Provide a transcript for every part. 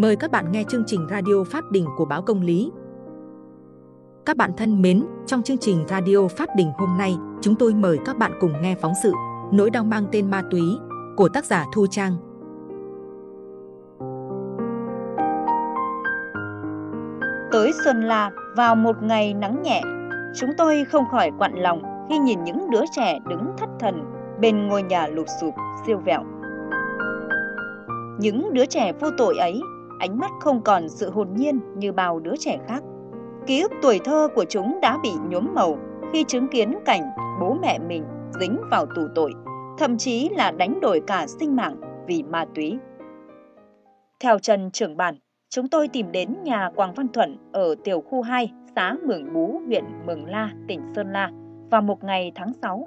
Mời các bạn nghe chương trình radio Pháp Đình của báo Công lý. Các bạn thân mến, trong chương trình radio Pháp Đình hôm nay, chúng tôi mời các bạn cùng nghe phóng sự Nỗi đau mang tên ma túy của tác giả Thu Trang. Tới Sơn La vào một ngày nắng nhẹ, chúng tôi không khỏi quặn lòng khi nhìn những đứa trẻ đứng thất thần bên ngôi nhà lụp sụp siêu vẹo. Những đứa trẻ vô tội ấy, ánh mắt không còn sự hồn nhiên như bao đứa trẻ khác. Ký ức tuổi thơ của chúng đã bị nhuốm màu khi chứng kiến cảnh bố mẹ mình dính vào tù tội, thậm chí là đánh đổi cả sinh mạng vì ma túy. Theo Trần trưởng bản, chúng tôi tìm đến nhà Quang Văn Thuận ở tiểu khu 2, xã Mường Bú, huyện Mường La, tỉnh Sơn La vào một ngày tháng 6.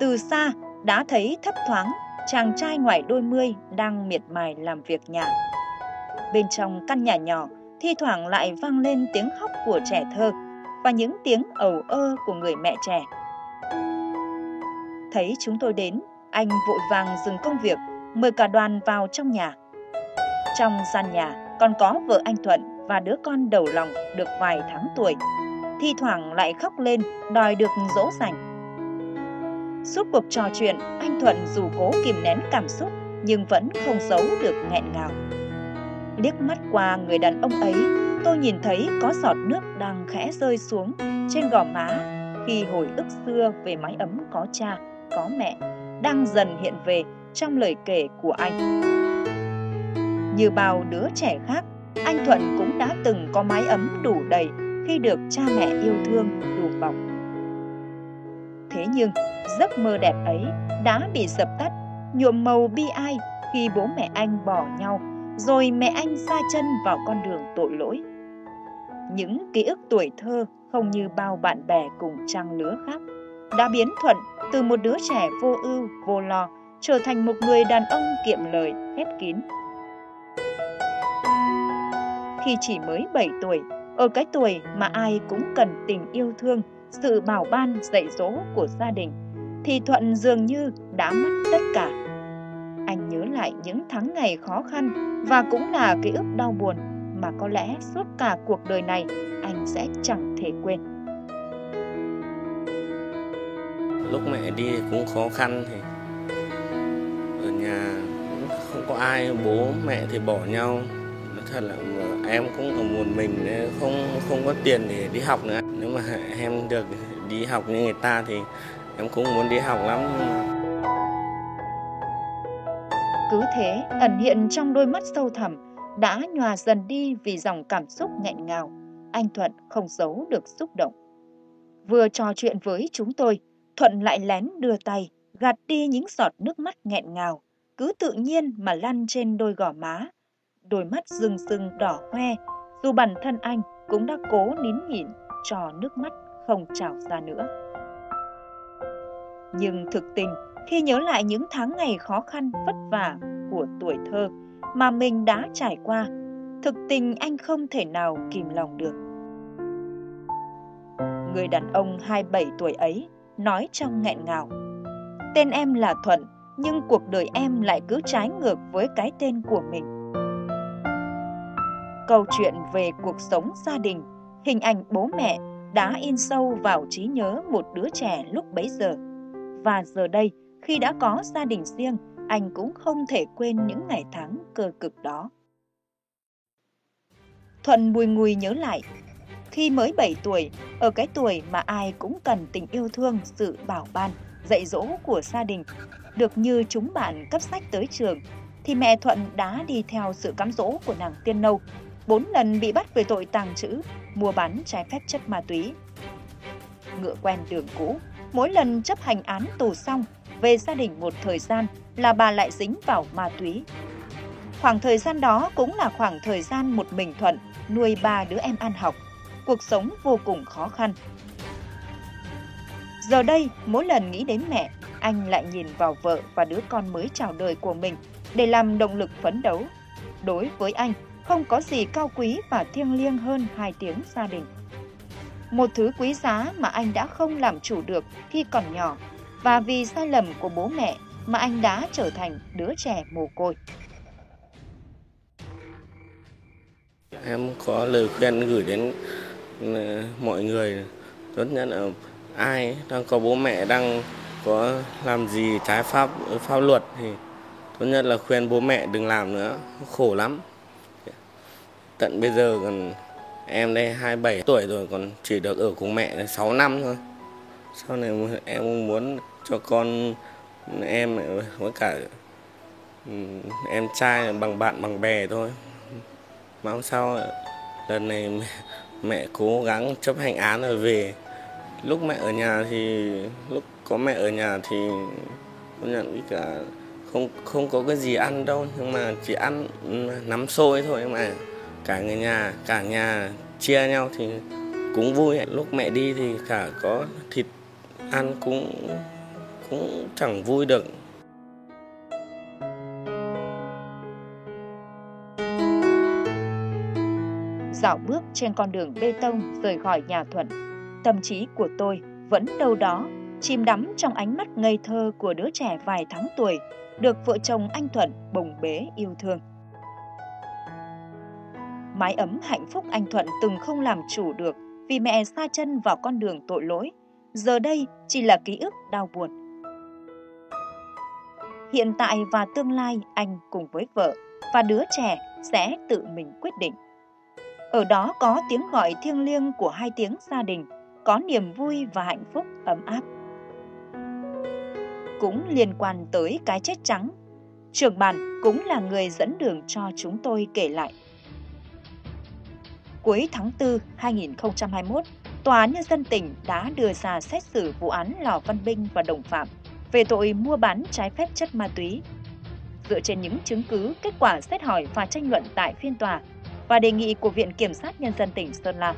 Từ xa đã thấy thấp thoáng chàng trai ngoài đôi mươi đang miệt mài làm việc nhà. Bên trong căn nhà nhỏ, thi thoảng lại vang lên tiếng khóc của trẻ thơ và những tiếng ầu ơ của người mẹ trẻ. Thấy chúng tôi đến, anh vội vàng dừng công việc, mời cả đoàn vào trong nhà. Trong gian nhà còn có vợ anh Thuận và đứa con đầu lòng được vài tháng tuổi. Thi thoảng lại khóc lên đòi được dỗ dành. Suốt cuộc trò chuyện, anh Thuận dù cố kìm nén cảm xúc nhưng vẫn không giấu được nghẹn ngào. Liếc mắt qua người đàn ông ấy, tôi nhìn thấy có giọt nước đang khẽ rơi xuống trên gò má khi hồi ức xưa về mái ấm có cha, có mẹ đang dần hiện về trong lời kể của anh. Như bao đứa trẻ khác, anh Thuận cũng đã từng có mái ấm đủ đầy khi được cha mẹ yêu thương đùm bọc. Thế nhưng, giấc mơ đẹp ấy đã bị dập tắt, nhuộm màu bi ai khi bố mẹ anh bỏ nhau, rồi mẹ anh xa chân vào con đường tội lỗi. Những ký ức tuổi thơ không như bao bạn bè cùng trang lứa khác, đã biến Thuận từ một đứa trẻ vô ưu, vô lo, trở thành một người đàn ông kiệm lời, khép kín. Khi chỉ mới 7 tuổi, ở cái tuổi mà ai cũng cần tình yêu thương, sự bảo ban dạy dỗ của gia đình, thì Thuận dường như đã mất tất cả. Anh nhớ lại những tháng ngày khó khăn và cũng là ký ức đau buồn mà có lẽ suốt cả cuộc đời này anh sẽ chẳng thể quên. Lúc mẹ đi cũng khó khăn thì ở nhà cũng không có ai, bố mẹ thì bỏ nhau. Nói thật là em cũng ở một mình không không có tiền để đi học nữa. Nếu mà em được đi học như người ta thì em cũng muốn đi học lắm. Cứ thế, ẩn hiện trong đôi mắt sâu thẳm, đã nhòa dần đi vì dòng cảm xúc nghẹn ngào. Anh thuận không giấu được xúc động. Vừa trò chuyện với chúng tôi, thuận lại lén đưa tay, gạt đi những giọt nước mắt nghẹn ngào. Cứ tự nhiên mà lăn trên đôi gò má đôi mắt rừng rừng đỏ hoe dù bản thân anh cũng đã cố nín nhịn cho nước mắt không trào ra nữa nhưng thực tình, khi nhớ lại những tháng ngày khó khăn vất vả của tuổi thơ mà mình đã trải qua, thực tình anh không thể nào kìm lòng được. Người đàn ông 27 tuổi ấy nói trong nghẹn ngào. Tên em là Thuận, nhưng cuộc đời em lại cứ trái ngược với cái tên của mình. Câu chuyện về cuộc sống gia đình, hình ảnh bố mẹ đã in sâu vào trí nhớ một đứa trẻ lúc bấy giờ. Và giờ đây, khi đã có gia đình riêng, anh cũng không thể quên những ngày tháng cơ cực đó. Thuận bùi ngùi nhớ lại, khi mới 7 tuổi, ở cái tuổi mà ai cũng cần tình yêu thương, sự bảo ban, dạy dỗ của gia đình, được như chúng bạn cấp sách tới trường, thì mẹ Thuận đã đi theo sự cám dỗ của nàng Tiên Nâu, bốn lần bị bắt về tội tàng trữ, mua bán trái phép chất ma túy. Ngựa quen đường cũ, mỗi lần chấp hành án tù xong, về gia đình một thời gian là bà lại dính vào ma túy. Khoảng thời gian đó cũng là khoảng thời gian một mình Thuận nuôi ba đứa em ăn học, cuộc sống vô cùng khó khăn. Giờ đây, mỗi lần nghĩ đến mẹ, anh lại nhìn vào vợ và đứa con mới chào đời của mình để làm động lực phấn đấu. Đối với anh, không có gì cao quý và thiêng liêng hơn hai tiếng gia đình một thứ quý giá mà anh đã không làm chủ được khi còn nhỏ, và vì sai lầm của bố mẹ mà anh đã trở thành đứa trẻ mồ côi. em có lời khuyên gửi đến ừ, mọi người, tốt nhất là ai đang có bố mẹ đang có làm gì trái pháp pháp luật thì tốt nhất là khuyên bố mẹ đừng làm nữa, khổ lắm tận bây giờ còn em đây 27 tuổi rồi còn chỉ được ở cùng mẹ 6 năm thôi. Sau này em muốn cho con em với cả ừ, em trai bằng bạn bằng bè thôi. Mong sau lần này mẹ, mẹ cố gắng chấp hành án rồi về. Lúc mẹ ở nhà thì lúc có mẹ ở nhà thì công nhận với cả không không có cái gì ăn đâu nhưng mà chỉ ăn ừ, nắm xôi thôi mà cả người nhà cả nhà chia nhau thì cũng vui lúc mẹ đi thì cả có thịt ăn cũng cũng chẳng vui được dạo bước trên con đường bê tông rời khỏi nhà Thuận, tâm trí của tôi vẫn đâu đó chìm đắm trong ánh mắt ngây thơ của đứa trẻ vài tháng tuổi được vợ chồng anh Thuận bồng bế yêu thương. Mái ấm hạnh phúc anh Thuận từng không làm chủ được vì mẹ xa chân vào con đường tội lỗi, giờ đây chỉ là ký ức đau buồn. Hiện tại và tương lai anh cùng với vợ và đứa trẻ sẽ tự mình quyết định. Ở đó có tiếng gọi thiêng liêng của hai tiếng gia đình, có niềm vui và hạnh phúc ấm áp. Cũng liên quan tới cái chết trắng, trưởng bản cũng là người dẫn đường cho chúng tôi kể lại. Cuối tháng 4 2021, Tòa án Nhân dân tỉnh đã đưa ra xét xử vụ án Lò Văn Binh và đồng phạm về tội mua bán trái phép chất ma túy. Dựa trên những chứng cứ, kết quả xét hỏi và tranh luận tại phiên tòa và đề nghị của Viện Kiểm sát Nhân dân tỉnh Sơn La,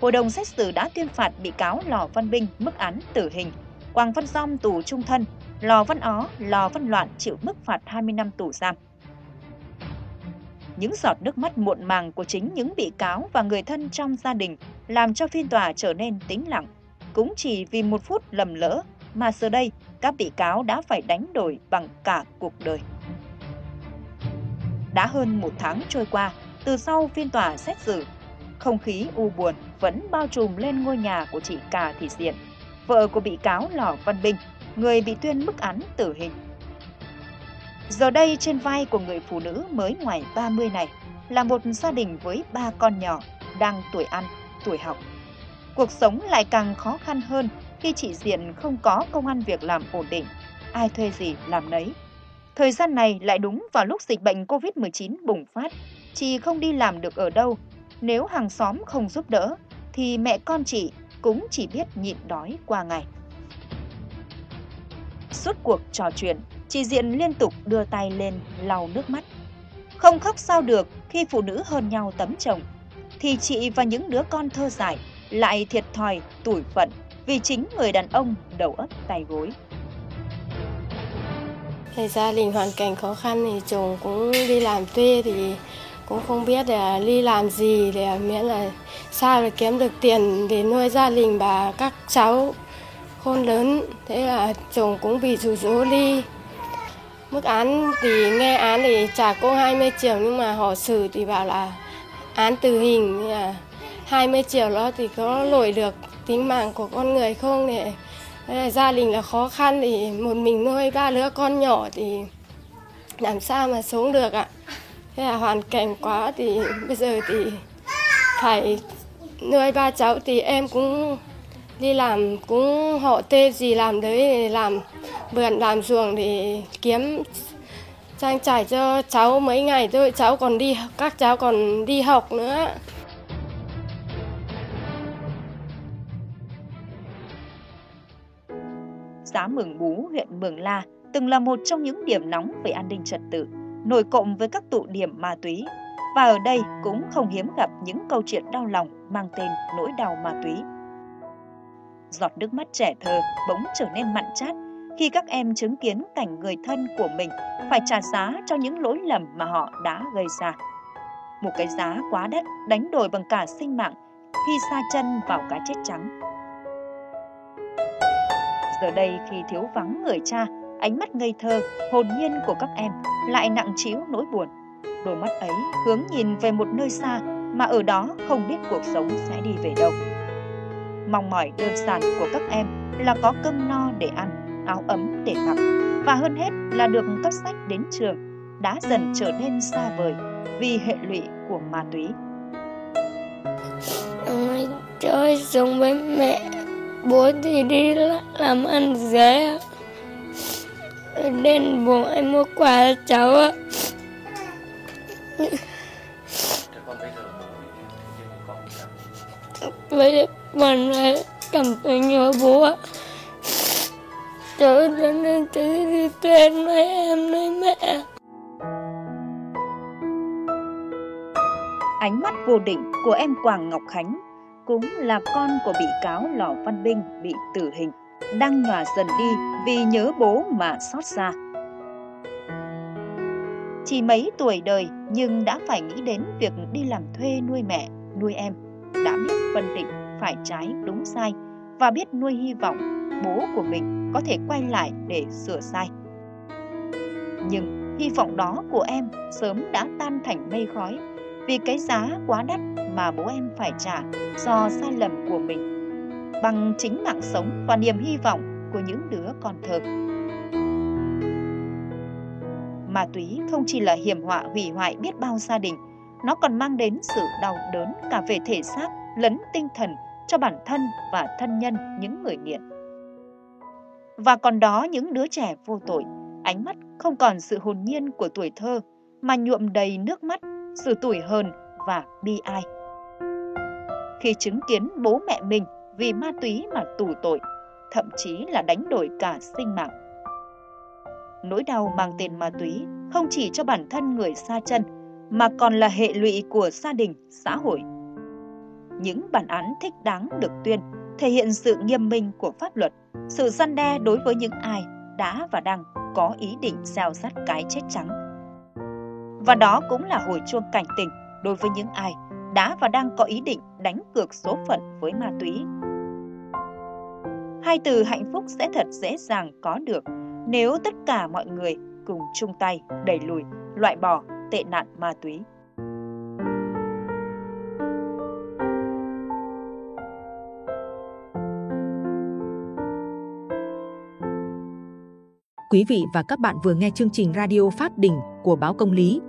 Hội đồng xét xử đã tuyên phạt bị cáo Lò Văn Binh mức án tử hình, Quang Văn Dom tù trung thân, Lò Văn Ó, Lò Văn Loạn chịu mức phạt 20 năm tù giam. Những giọt nước mắt muộn màng của chính những bị cáo và người thân trong gia đình làm cho phiên tòa trở nên tĩnh lặng. Cũng chỉ vì một phút lầm lỡ mà giờ đây các bị cáo đã phải đánh đổi bằng cả cuộc đời. Đã hơn một tháng trôi qua, từ sau phiên tòa xét xử, không khí u buồn vẫn bao trùm lên ngôi nhà của chị Cà Thị Diện, vợ của bị cáo Lò Văn Bình người bị tuyên mức án tử hình. Giờ đây trên vai của người phụ nữ mới ngoài 30 này là một gia đình với ba con nhỏ đang tuổi ăn, tuổi học. Cuộc sống lại càng khó khăn hơn khi chị Diện không có công ăn việc làm ổn định, ai thuê gì làm nấy. Thời gian này lại đúng vào lúc dịch bệnh COVID-19 bùng phát, chị không đi làm được ở đâu. Nếu hàng xóm không giúp đỡ, thì mẹ con chị cũng chỉ biết nhịn đói qua ngày. Suốt cuộc trò chuyện, chị Diện liên tục đưa tay lên lau nước mắt. Không khóc sao được khi phụ nữ hơn nhau tấm chồng, thì chị và những đứa con thơ dại lại thiệt thòi, tủi phận vì chính người đàn ông đầu ấp tay gối. Thì gia đình hoàn cảnh khó khăn thì chồng cũng đi làm thuê thì cũng không biết là đi làm gì để miễn là sao để kiếm được tiền để nuôi gia đình và các cháu khôn lớn thế là chồng cũng bị rủ rỗ đi mức án thì nghe án thì trả cô 20 triệu, nhưng mà họ xử thì bảo là án tử hình là 20 triệu đó thì có lỗi được tính mạng của con người không thì gia đình là khó khăn thì một mình nuôi ba đứa con nhỏ thì làm sao mà sống được ạ. Thế là hoàn cảnh quá thì bây giờ thì phải nuôi ba cháu thì em cũng đi làm cũng họ tê gì làm đấy làm vườn làm ruộng để kiếm trang trải cho cháu mấy ngày thôi cháu còn đi các cháu còn đi học nữa xã Mường Bú, huyện Mường La từng là một trong những điểm nóng về an ninh trật tự, nổi cộng với các tụ điểm ma túy. Và ở đây cũng không hiếm gặp những câu chuyện đau lòng mang tên nỗi đau ma túy. Giọt nước mắt trẻ thơ bỗng trở nên mặn chát khi các em chứng kiến cảnh người thân của mình phải trả giá cho những lỗi lầm mà họ đã gây ra. Một cái giá quá đắt đánh đổi bằng cả sinh mạng khi xa chân vào cái chết trắng. Giờ đây khi thiếu vắng người cha, ánh mắt ngây thơ, hồn nhiên của các em lại nặng trĩu nỗi buồn. Đôi mắt ấy hướng nhìn về một nơi xa mà ở đó không biết cuộc sống sẽ đi về đâu. Mong mỏi đơn giản của các em là có cơm no để ăn, áo ấm để mặc và hơn hết là được cấp sách đến trường đã dần trở nên xa vời vì hệ lụy của ma túy. Chơi sống với mẹ, bố thì đi làm ăn dễ. Nên bố em mua quà cho cháu ạ. Với mình lại cảm thấy nhớ bố ạ. Cháu nên đi tên với em với mẹ. Ánh mắt vô định của em Quảng Ngọc Khánh cũng là con của bị cáo Lò Văn Binh bị tử hình, đang nhòa dần đi vì nhớ bố mà xót xa. Chỉ mấy tuổi đời nhưng đã phải nghĩ đến việc đi làm thuê nuôi mẹ, nuôi em, đã biết phân định phải trái đúng sai và biết nuôi hy vọng bố của mình có thể quay lại để sửa sai. Nhưng hy vọng đó của em sớm đã tan thành mây khói vì cái giá quá đắt mà bố em phải trả do sai lầm của mình bằng chính mạng sống và niềm hy vọng của những đứa con thơ. Ma túy không chỉ là hiểm họa hủy hoại biết bao gia đình, nó còn mang đến sự đau đớn cả về thể xác lẫn tinh thần cho bản thân và thân nhân những người nghiện. Và còn đó những đứa trẻ vô tội, ánh mắt không còn sự hồn nhiên của tuổi thơ mà nhuộm đầy nước mắt sự tủi hờn và bi ai. Khi chứng kiến bố mẹ mình vì ma túy mà tù tội, thậm chí là đánh đổi cả sinh mạng. Nỗi đau mang tên ma túy không chỉ cho bản thân người xa chân mà còn là hệ lụy của gia đình, xã hội. Những bản án thích đáng được tuyên thể hiện sự nghiêm minh của pháp luật, sự gian đe đối với những ai đã và đang có ý định gieo rắt cái chết trắng và đó cũng là hồi chuông cảnh tỉnh đối với những ai đã và đang có ý định đánh cược số phận với ma túy. Hai từ hạnh phúc sẽ thật dễ dàng có được nếu tất cả mọi người cùng chung tay đẩy lùi, loại bỏ tệ nạn ma túy. Quý vị và các bạn vừa nghe chương trình radio Pháp Đình của báo Công lý.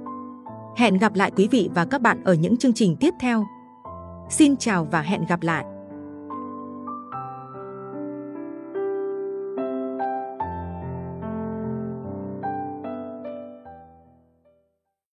Hẹn gặp lại quý vị và các bạn ở những chương trình tiếp theo. Xin chào và hẹn gặp lại!